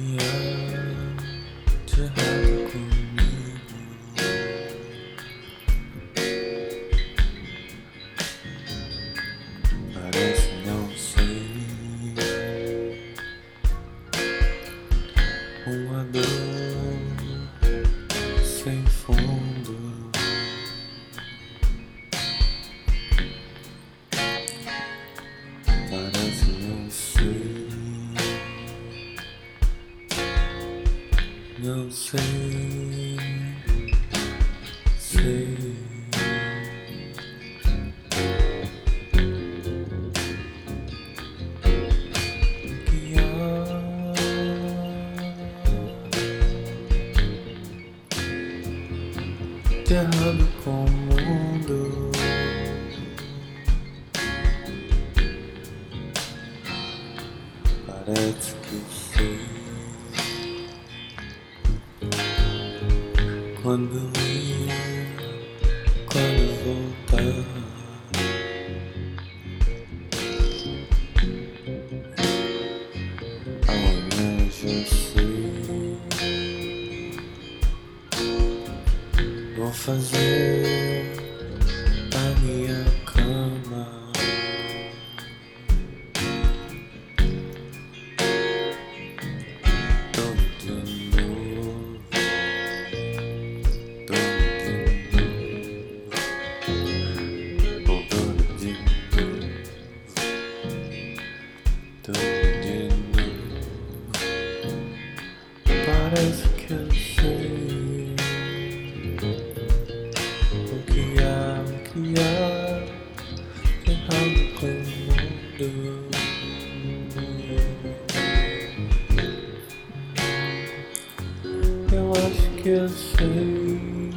Yeah. Não sei, sei. Que há de errado com o mundo. Parece que sei quando quando voltar. Amanhã. Vou fazer a minha Parece que eu sei o que há, o que há errado com o mundo. Eu acho que eu sei